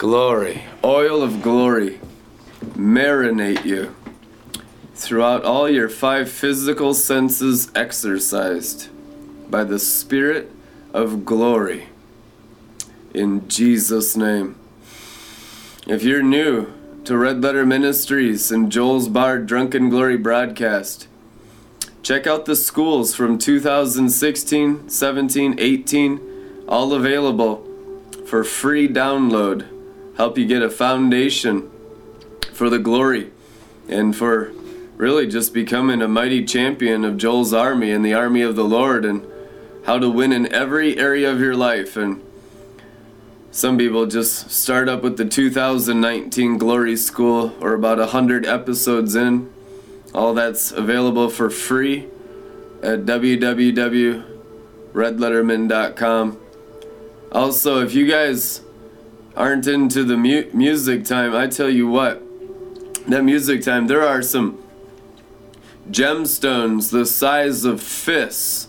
Glory, oil of glory, marinate you throughout all your five physical senses exercised by the Spirit of glory. In Jesus' name. If you're new to Red Letter Ministries and Joel's Bar Drunken Glory broadcast, check out the schools from 2016, 17, 18, all available for free download. Help you get a foundation for the glory and for really just becoming a mighty champion of Joel's army and the army of the Lord and how to win in every area of your life. And some people just start up with the 2019 Glory School or about 100 episodes in. All that's available for free at www.redlettermin.com. Also, if you guys aren't into the mu- music time, I tell you what, that music time, there are some gemstones the size of fists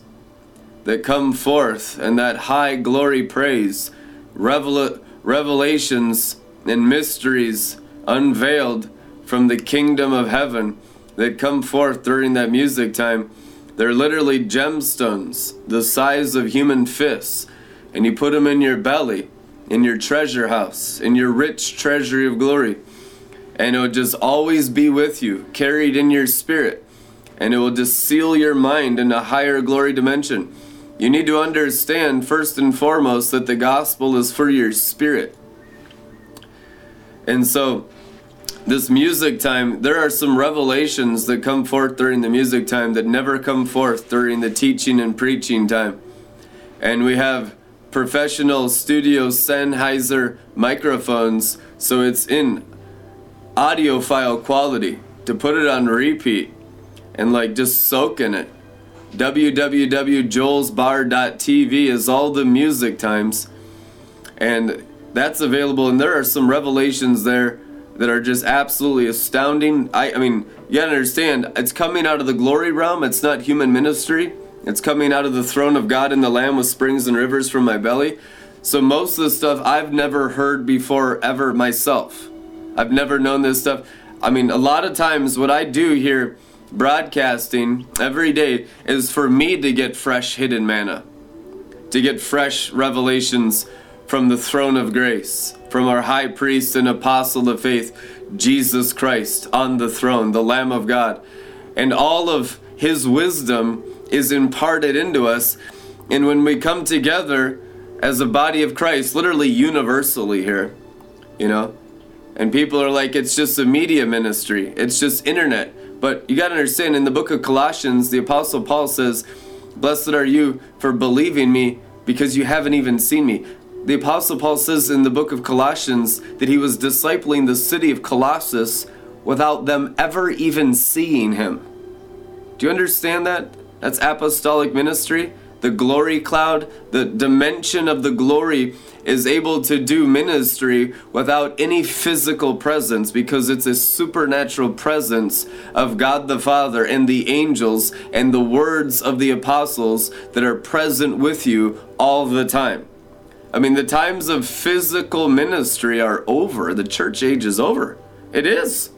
that come forth and that high glory praise, revel- revelations and mysteries unveiled from the kingdom of heaven that come forth during that music time. They're literally gemstones the size of human fists, and you put them in your belly, in your treasure house, in your rich treasury of glory. And it will just always be with you, carried in your spirit, and it will just seal your mind in a higher glory dimension. You need to understand, first and foremost, that the gospel is for your spirit. And so, this music time, there are some revelations that come forth during the music time that never come forth during the teaching and preaching time. And we have professional studio Sennheiser microphones, so it's in audiophile quality to put it on repeat and like just soak in it. www.joelsbar.tv is all the music times, and that's available. And there are some revelations there that are just absolutely astounding. I, I mean, you gotta understand, it's coming out of the glory realm. It's not human ministry. It's coming out of the throne of God and the Lamb with springs and rivers from my belly. So most of the stuff I've never heard before ever myself. I've never known this stuff. I mean, a lot of times what I do here broadcasting every day is for me to get fresh hidden manna, to get fresh revelations from the throne of grace, from our high priest and apostle of faith, Jesus Christ on the throne, the Lamb of God. And all of his wisdom is imparted into us. And when we come together as a body of Christ, literally universally here, you know, and people are like, it's just a media ministry, it's just internet. But you got to understand, in the book of Colossians, the Apostle Paul says, Blessed are you for believing me because you haven't even seen me. The Apostle Paul says in the book of Colossians that he was discipling the city of Colossus without them ever even seeing him. Do you understand that? That's apostolic ministry. The glory cloud, the dimension of the glory is able to do ministry without any physical presence because it's a supernatural presence of God the Father and the angels and the words of the apostles that are present with you all the time. I mean, the times of physical ministry are over. The church age is over. It is.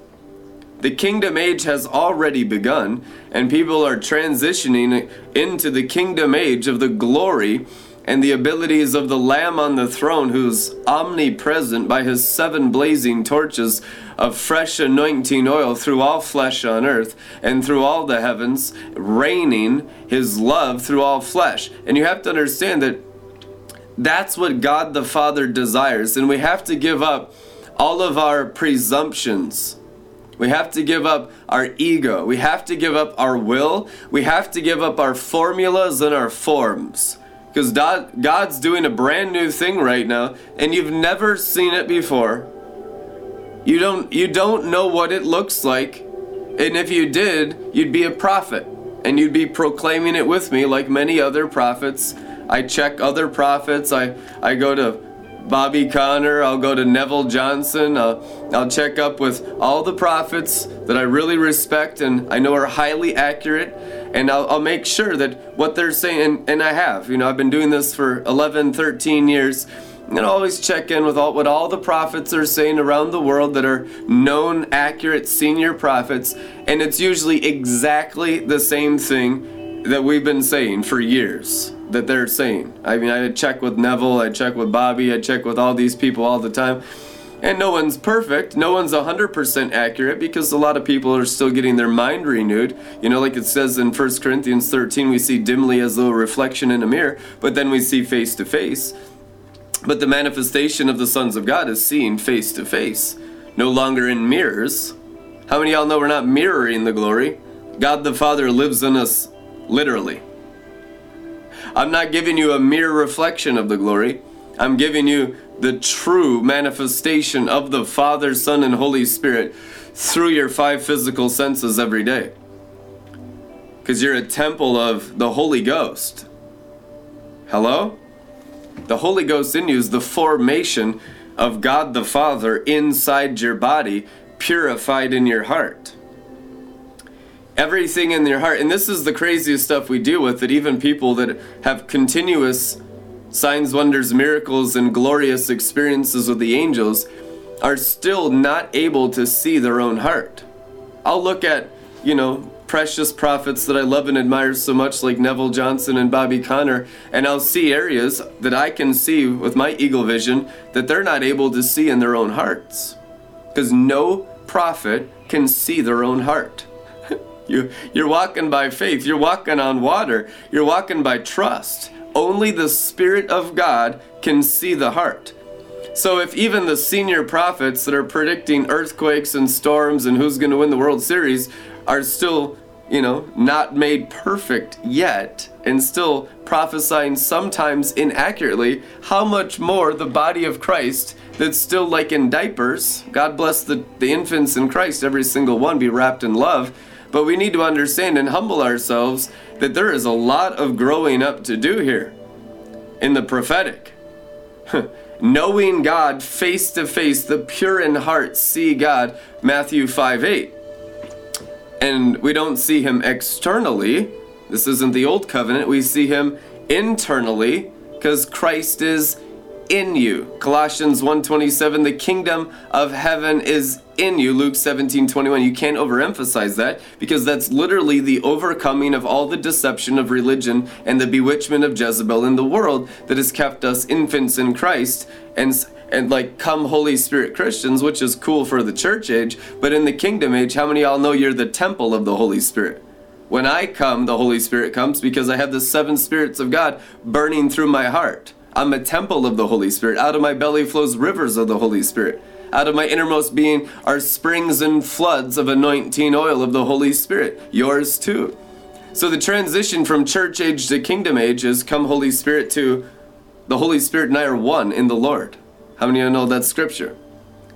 The kingdom age has already begun, and people are transitioning into the kingdom age of the glory and the abilities of the Lamb on the throne, who's omnipresent by his seven blazing torches of fresh anointing oil through all flesh on earth and through all the heavens, raining his love through all flesh. And you have to understand that that's what God the Father desires, and we have to give up all of our presumptions. We have to give up our ego. We have to give up our will. We have to give up our formulas and our forms. Because God's doing a brand new thing right now, and you've never seen it before. You don't you don't know what it looks like. And if you did, you'd be a prophet. And you'd be proclaiming it with me like many other prophets. I check other prophets. I, I go to Bobby Conner, I'll go to Neville Johnson, I'll, I'll check up with all the prophets that I really respect and I know are highly accurate, and I'll, I'll make sure that what they're saying, and, and I have, you know, I've been doing this for 11, 13 years, and always check in with all, what all the prophets are saying around the world that are known, accurate, senior prophets, and it's usually exactly the same thing that we've been saying for years that they're saying. I mean, I check with Neville, I check with Bobby, I check with all these people all the time. And no one's perfect. No one's 100% accurate because a lot of people are still getting their mind renewed. You know, like it says in 1 Corinthians 13, we see dimly as though a reflection in a mirror, but then we see face to face. But the manifestation of the sons of God is seen face to face, no longer in mirrors. How many y'all know we're not mirroring the glory? God the Father lives in us literally. I'm not giving you a mere reflection of the glory. I'm giving you the true manifestation of the Father, Son, and Holy Spirit through your five physical senses every day. Because you're a temple of the Holy Ghost. Hello? The Holy Ghost in you is the formation of God the Father inside your body, purified in your heart. Everything in your heart, and this is the craziest stuff we deal with, that even people that have continuous signs, wonders, miracles, and glorious experiences with the angels are still not able to see their own heart. I'll look at, you know, precious prophets that I love and admire so much, like Neville Johnson and Bobby Conner, and I'll see areas that I can see with my eagle vision that they're not able to see in their own hearts. Because no prophet can see their own heart. You, you're walking by faith, you're walking on water, you're walking by trust. Only the Spirit of God can see the heart. So if even the senior prophets that are predicting earthquakes and storms and who's going to win the World Series are still, you know, not made perfect yet and still prophesying sometimes inaccurately, how much more the body of Christ that's still like in diapers, God bless the, the infants in Christ, every single one be wrapped in love. But we need to understand and humble ourselves that there is a lot of growing up to do here in the prophetic. Knowing God face to face, the pure in heart see God, Matthew 5 8. And we don't see him externally. This isn't the old covenant. We see him internally because Christ is in you. Colossians 1:27 the kingdom of heaven is in you. Luke 17:21 you can't overemphasize that because that's literally the overcoming of all the deception of religion and the bewitchment of Jezebel in the world that has kept us infants in Christ and and like come Holy Spirit Christians, which is cool for the church age, but in the kingdom age, how many y'all know you're the temple of the Holy Spirit? When I come, the Holy Spirit comes because I have the seven spirits of God burning through my heart. I'm a temple of the Holy Spirit. Out of my belly flows rivers of the Holy Spirit. Out of my innermost being are springs and floods of anointing oil of the Holy Spirit. Yours too. So the transition from church age to kingdom age is come Holy Spirit to the Holy Spirit and I are one in the Lord. How many of you know that scripture?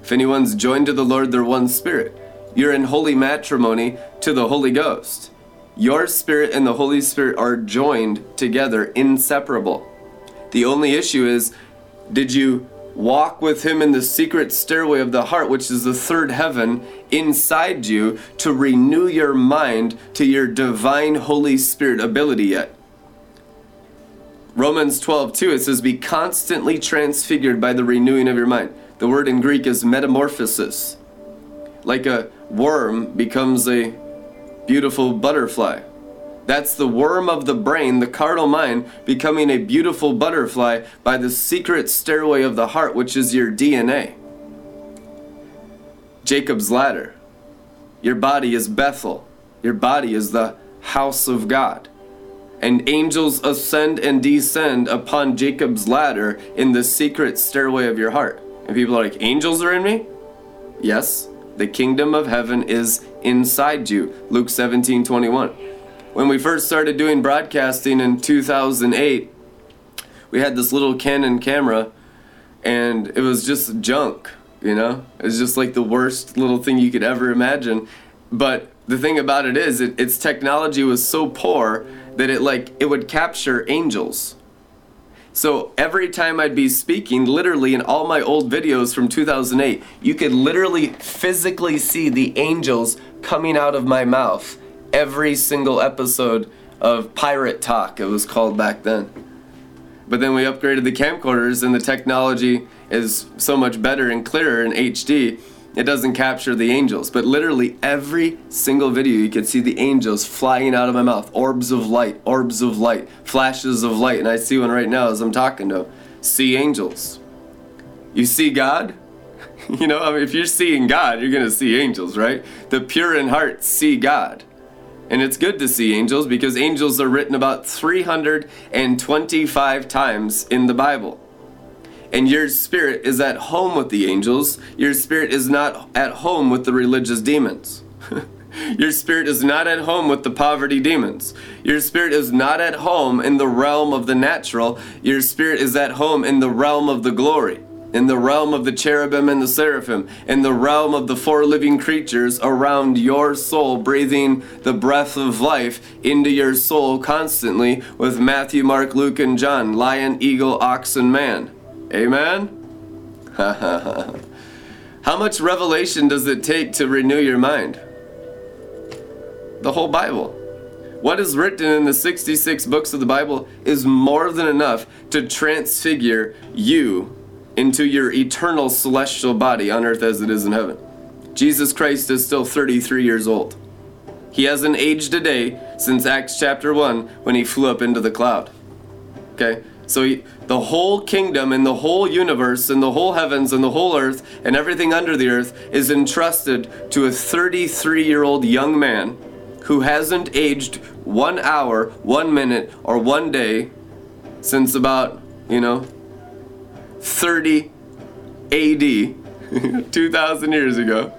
If anyone's joined to the Lord, they're one spirit. You're in holy matrimony to the Holy Ghost. Your spirit and the Holy Spirit are joined together, inseparable. The only issue is did you walk with him in the secret stairway of the heart, which is the third heaven, inside you to renew your mind to your divine Holy Spirit ability yet? Romans 12, 2, it says, Be constantly transfigured by the renewing of your mind. The word in Greek is metamorphosis. Like a worm becomes a beautiful butterfly. That's the worm of the brain, the carnal mind, becoming a beautiful butterfly by the secret stairway of the heart, which is your DNA. Jacob's ladder. Your body is Bethel. Your body is the house of God. And angels ascend and descend upon Jacob's ladder in the secret stairway of your heart. And people are like, angels are in me? Yes, the kingdom of heaven is inside you. Luke 17 21 when we first started doing broadcasting in 2008, we had this little Canon camera and it was just junk, you know? It was just like the worst little thing you could ever imagine. But the thing about it is, it, its technology was so poor that it like it would capture angels. So every time I'd be speaking, literally in all my old videos from 2008, you could literally physically see the angels coming out of my mouth every single episode of Pirate Talk, it was called back then. But then we upgraded the camcorders, and the technology is so much better and clearer in HD. It doesn't capture the angels, but literally every single video you could see the angels flying out of my mouth, orbs of light, orbs of light, flashes of light, and I see one right now as I'm talking to them. See angels. You see God? You know, I mean, if you're seeing God, you're gonna see angels, right? The pure in heart see God. And it's good to see angels because angels are written about 325 times in the Bible. And your spirit is at home with the angels. Your spirit is not at home with the religious demons. your spirit is not at home with the poverty demons. Your spirit is not at home in the realm of the natural. Your spirit is at home in the realm of the glory in the realm of the cherubim and the seraphim, in the realm of the four living creatures around your soul, breathing the breath of life into your soul constantly with Matthew, Mark, Luke, and John, lion, eagle, ox, and man. Amen? How much revelation does it take to renew your mind? The whole Bible. What is written in the 66 books of the Bible is more than enough to transfigure you into your eternal celestial body on earth as it is in heaven. Jesus Christ is still 33 years old. He hasn't aged a day since Acts chapter 1 when he flew up into the cloud. Okay? So he, the whole kingdom and the whole universe and the whole heavens and the whole earth and everything under the earth is entrusted to a 33 year old young man who hasn't aged one hour, one minute, or one day since about, you know, 30 AD, 2,000 years ago,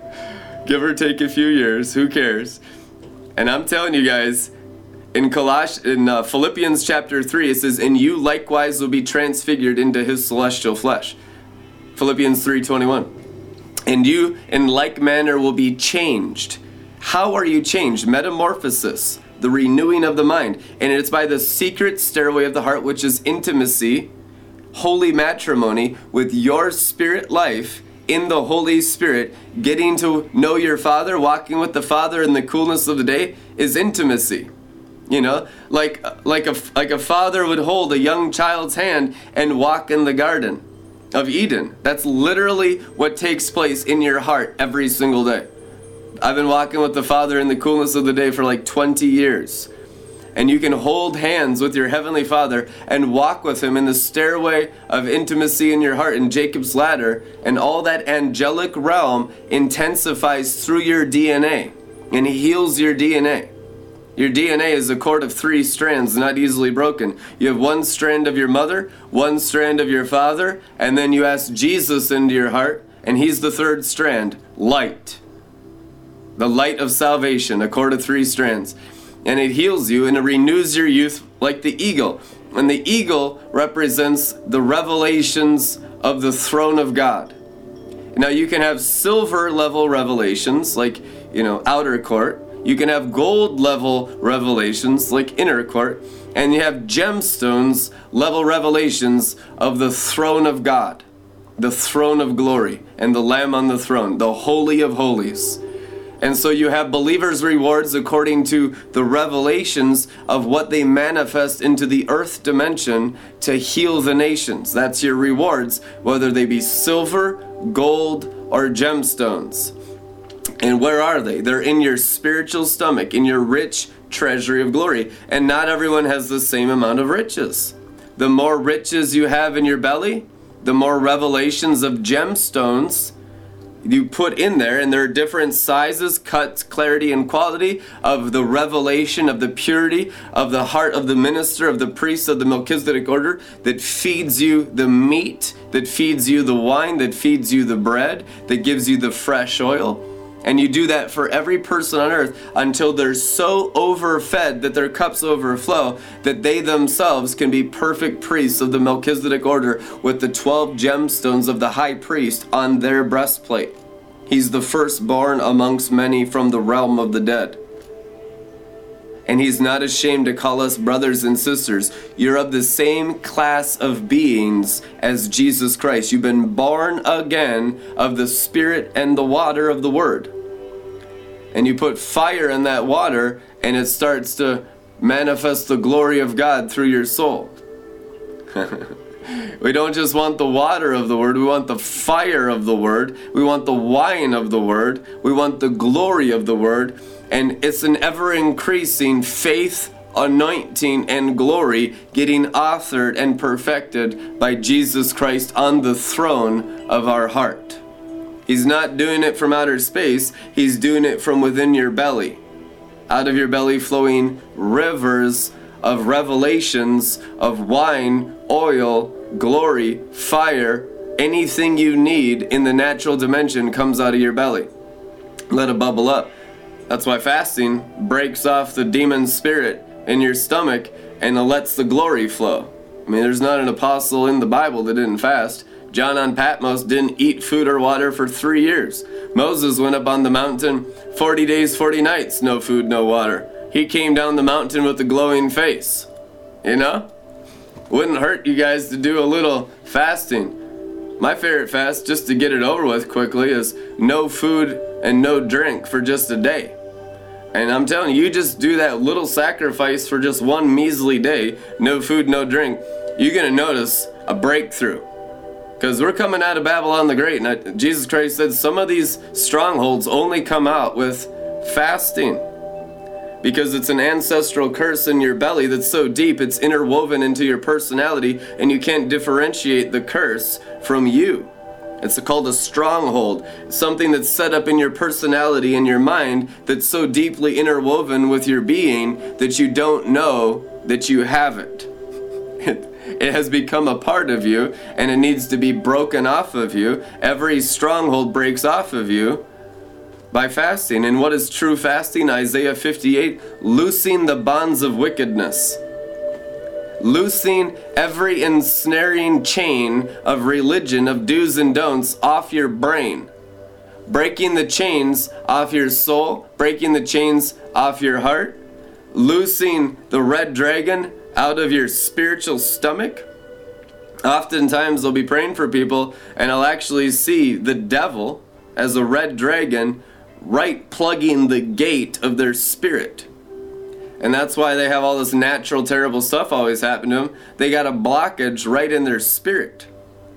give or take a few years, who cares? And I'm telling you guys, in Coloss- in uh, Philippians chapter 3, it says, And you likewise will be transfigured into his celestial flesh. Philippians 3.21. And you in like manner will be changed. How are you changed? Metamorphosis, the renewing of the mind. And it's by the secret stairway of the heart, which is intimacy holy matrimony with your spirit life in the Holy Spirit, getting to know your Father, walking with the Father in the coolness of the day, is intimacy. You know, like like a like a father would hold a young child's hand and walk in the garden of Eden. That's literally what takes place in your heart every single day. I've been walking with the Father in the coolness of the day for like 20 years and you can hold hands with your Heavenly Father and walk with Him in the stairway of intimacy in your heart in Jacob's ladder, and all that angelic realm intensifies through your DNA and heals your DNA. Your DNA is a cord of three strands, not easily broken. You have one strand of your mother, one strand of your father, and then you ask Jesus into your heart, and He's the third strand light. The light of salvation, a cord of three strands and it heals you and it renews your youth like the eagle. And the eagle represents the revelations of the throne of God. Now you can have silver level revelations like, you know, outer court. You can have gold level revelations like inner court. And you have gemstones level revelations of the throne of God, the throne of glory, and the Lamb on the throne, the Holy of Holies. And so you have believers' rewards according to the revelations of what they manifest into the earth dimension to heal the nations. That's your rewards, whether they be silver, gold, or gemstones. And where are they? They're in your spiritual stomach, in your rich treasury of glory. And not everyone has the same amount of riches. The more riches you have in your belly, the more revelations of gemstones you put in there, and there are different sizes, cuts, clarity, and quality of the revelation of the purity of the heart of the minister, of the priest of the Melchizedek order that feeds you the meat, that feeds you the wine, that feeds you the bread, that gives you the fresh oil. And you do that for every person on earth until they're so overfed that their cups overflow that they themselves can be perfect priests of the Melchizedek order with the 12 gemstones of the high priest on their breastplate. He's the firstborn amongst many from the realm of the dead. And he's not ashamed to call us brothers and sisters. You're of the same class of beings as Jesus Christ. You've been born again of the Spirit and the water of the Word and you put fire in that water and it starts to manifest the glory of God through your soul. we don't just want the water of the word, we want the fire of the word. We want the wine of the word. We want the glory of the word. And it's an ever increasing faith, anointing, and glory getting authored and perfected by Jesus Christ on the throne of our heart. He's not doing it from outer space, He's doing it from within your belly. Out of your belly flowing rivers of revelations of wine, oil, glory, fire, anything you need in the natural dimension comes out of your belly. Let it bubble up. That's why fasting breaks off the demon spirit in your stomach and lets the glory flow. I mean, there's not an apostle in the Bible that didn't fast. John on Patmos didn't eat food or water for three years. Moses went up on the mountain 40 days, 40 nights, no food, no water. He came down the mountain with a glowing face. You know? Wouldn't hurt you guys to do a little fasting. My favorite fast, just to get it over with quickly, is no food and no drink for just a day. And I'm telling you, you just do that little sacrifice for just one measly day, no food, no drink, you're going to notice a breakthrough. Because we're coming out of Babylon the Great, and I, Jesus Christ said some of these strongholds only come out with fasting. Because it's an ancestral curse in your belly that's so deep it's interwoven into your personality, and you can't differentiate the curse from you. It's called a stronghold, something that's set up in your personality and your mind that's so deeply interwoven with your being that you don't know that you have it. It has become a part of you and it needs to be broken off of you. Every stronghold breaks off of you by fasting. And what is true fasting? Isaiah 58 loosing the bonds of wickedness. Loosing every ensnaring chain of religion, of do's and don'ts off your brain. Breaking the chains off your soul, breaking the chains off your heart, loosing the red dragon out of your spiritual stomach. Oftentimes, they'll be praying for people, and I'll actually see the devil as a red dragon right plugging the gate of their spirit. And that's why they have all this natural, terrible stuff always happen to them. They got a blockage right in their spirit.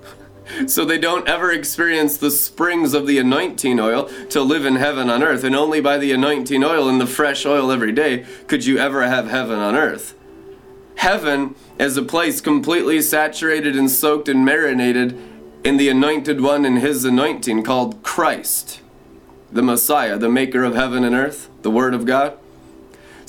so they don't ever experience the springs of the anointing oil to live in heaven on earth. And only by the anointing oil and the fresh oil every day could you ever have heaven on earth. Heaven is a place completely saturated and soaked and marinated in the anointed one and his anointing called Christ, the Messiah, the maker of heaven and earth, the Word of God.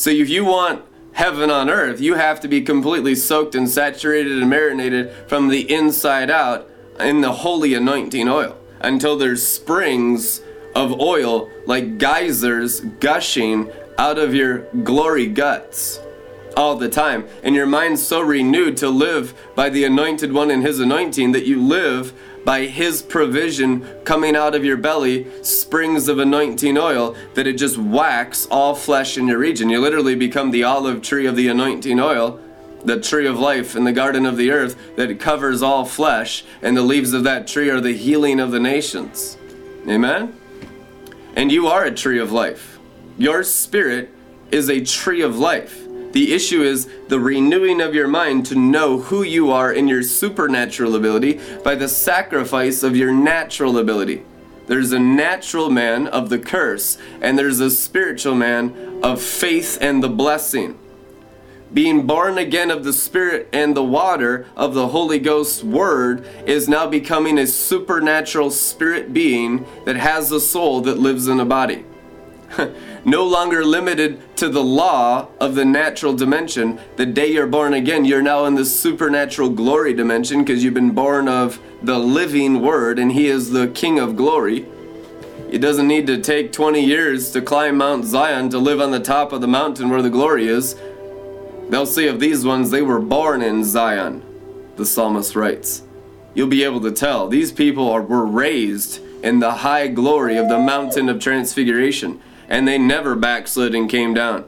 So if you want heaven on earth, you have to be completely soaked and saturated and marinated from the inside out in the holy anointing oil until there's springs of oil like geysers gushing out of your glory guts all the time. And your mind's so renewed to live by the anointed one and his anointing that you live by his provision coming out of your belly, springs of anointing oil, that it just whacks all flesh in your region. You literally become the olive tree of the anointing oil, the tree of life in the garden of the earth that covers all flesh, and the leaves of that tree are the healing of the nations. Amen? And you are a tree of life. Your spirit is a tree of life. The issue is the renewing of your mind to know who you are in your supernatural ability by the sacrifice of your natural ability. There's a natural man of the curse, and there's a spiritual man of faith and the blessing. Being born again of the Spirit and the water of the Holy Ghost's Word is now becoming a supernatural spirit being that has a soul that lives in a body. no longer limited to the law of the natural dimension. The day you're born again, you're now in the supernatural glory dimension because you've been born of the living Word, and He is the King of glory. It doesn't need to take 20 years to climb Mount Zion to live on the top of the mountain where the glory is. They'll say of these ones, they were born in Zion, the psalmist writes. You'll be able to tell these people are, were raised in the high glory of the mountain of transfiguration and they never backslid and came down.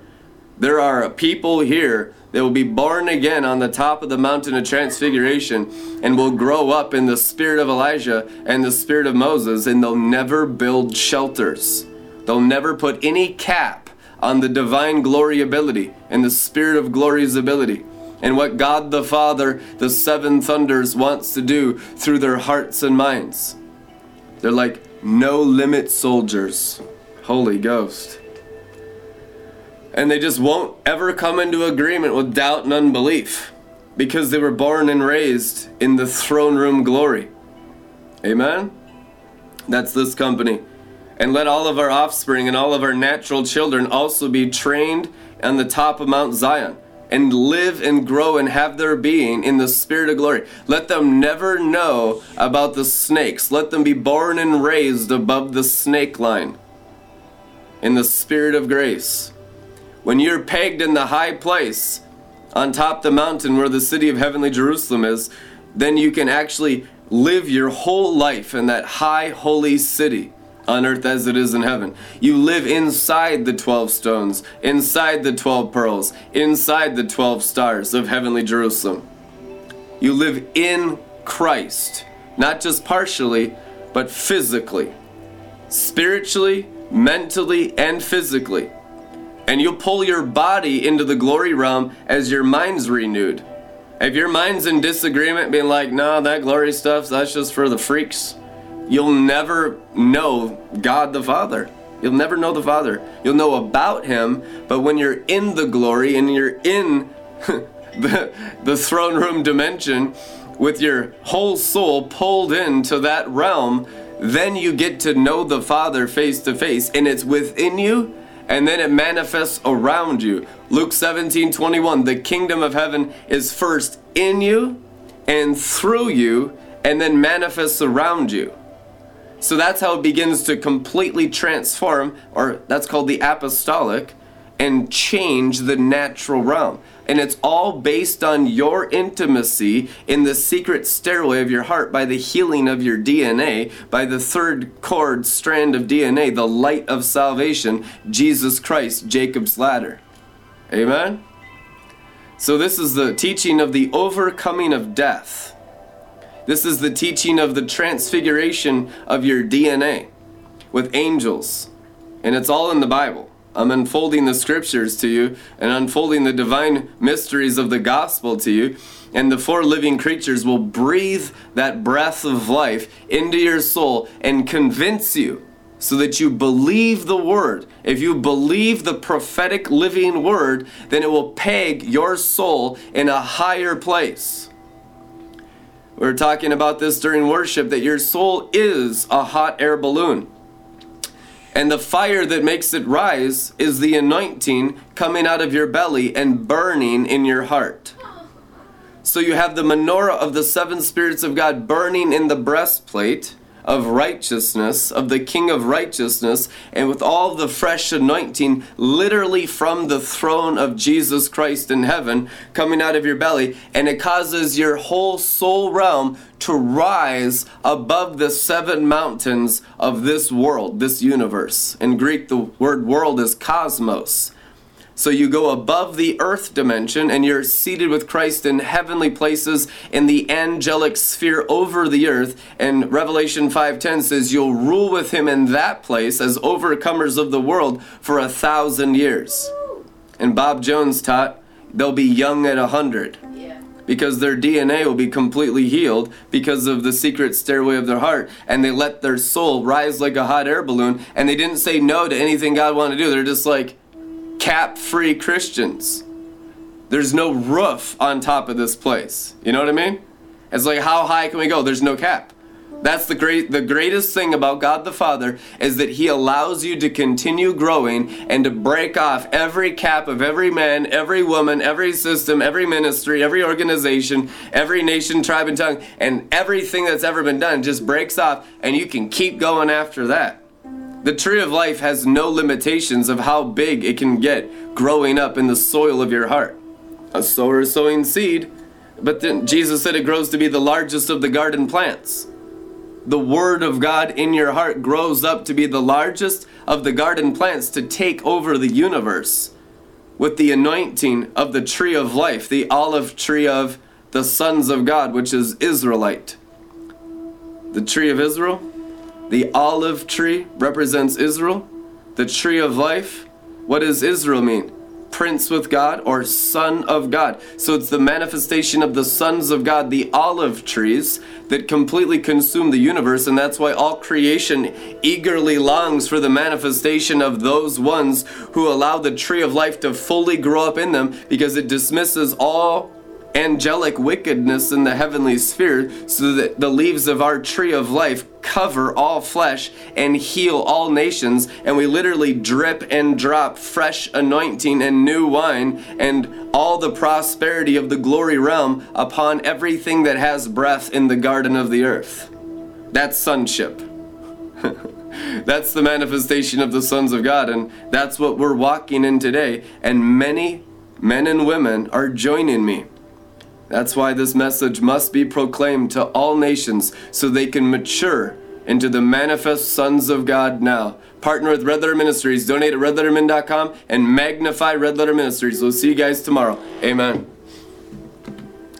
There are people here that will be born again on the top of the mountain of transfiguration and will grow up in the spirit of Elijah and the spirit of Moses, and they'll never build shelters. They'll never put any cap on the divine glory ability and the spirit of glory's ability. and what God the Father, the seven thunders, wants to do through their hearts and minds. They're like no limit soldiers. Holy Ghost. And they just won't ever come into agreement with doubt and unbelief because they were born and raised in the throne room glory. Amen? That's this company. And let all of our offspring and all of our natural children also be trained on the top of Mount Zion and live and grow and have their being in the spirit of glory. Let them never know about the snakes. Let them be born and raised above the snake line in the spirit of grace. When you're pegged in the high place on top the mountain where the city of heavenly Jerusalem is, then you can actually live your whole life in that high holy city on earth as it is in heaven. You live inside the 12 stones, inside the 12 pearls, inside the 12 stars of heavenly Jerusalem. You live in Christ, not just partially, but physically, spiritually, mentally, and physically. And you'll pull your body into the glory realm as your mind's renewed. If your mind's in disagreement, being like, no, that glory stuff, that's just for the freaks, you'll never know God the Father. You'll never know the Father. You'll know about Him, but when you're in the glory and you're in the, the throne room dimension with your whole soul pulled into that realm, then you get to know the Father face to face, and it's within you and then it manifests around you. Luke 17 21, the kingdom of heaven is first in you and through you, and then manifests around you. So that's how it begins to completely transform, or that's called the apostolic, and change the natural realm. And it's all based on your intimacy in the secret stairway of your heart by the healing of your DNA, by the third cord strand of DNA, the light of salvation, Jesus Christ, Jacob's ladder. Amen? So, this is the teaching of the overcoming of death. This is the teaching of the transfiguration of your DNA with angels. And it's all in the Bible. I'm unfolding the scriptures to you and unfolding the divine mysteries of the gospel to you. And the four living creatures will breathe that breath of life into your soul and convince you so that you believe the word. If you believe the prophetic living word, then it will peg your soul in a higher place. We are talking about this during worship that your soul is a hot air balloon. And the fire that makes it rise is the anointing coming out of your belly and burning in your heart. So you have the menorah of the seven spirits of God burning in the breastplate of righteousness, of the King of righteousness, and with all the fresh anointing, literally from the throne of Jesus Christ in heaven, coming out of your belly, and it causes your whole soul realm to rise above the seven mountains of this world, this universe. In Greek, the word world is cosmos. So you go above the earth dimension and you're seated with Christ in heavenly places in the angelic sphere over the earth. And Revelation 5:10 says you'll rule with him in that place as overcomers of the world for a thousand years. And Bob Jones taught they'll be young at a hundred. Because their DNA will be completely healed because of the secret stairway of their heart. And they let their soul rise like a hot air balloon. And they didn't say no to anything God wanted to do. They're just like, cap free Christians. There's no roof on top of this place. You know what I mean? It's like how high can we go? There's no cap. That's the great the greatest thing about God the Father is that he allows you to continue growing and to break off every cap of every man, every woman, every system, every ministry, every organization, every nation, tribe and tongue and everything that's ever been done just breaks off and you can keep going after that. The tree of life has no limitations of how big it can get growing up in the soil of your heart. A sower is sowing seed, but then Jesus said it grows to be the largest of the garden plants. The Word of God in your heart grows up to be the largest of the garden plants to take over the universe with the anointing of the tree of life, the olive tree of the sons of God, which is Israelite. The tree of Israel the olive tree represents Israel. The tree of life, what does Israel mean? prince with God or son of God. So it's the manifestation of the sons of God, the olive trees that completely consume the universe, and that's why all creation eagerly longs for the manifestation of those ones who allow the tree of life to fully grow up in them because it dismisses all angelic wickedness in the heavenly sphere so that the leaves of our tree of life cover all flesh and heal all nations. And we literally drip and drop fresh anointing and new wine and all the prosperity of the glory realm upon everything that has breath in the garden of the earth. That's sonship. That's the manifestation of the sons of God and that's what we're walking in today. And many men and women are joining me that's why this message must be proclaimed to all nations so they can mature into the manifest sons of God now. Partner with Red Letter Ministries. Donate at redlettermin.com and magnify Red Letter Ministries. We'll see you guys tomorrow. Amen.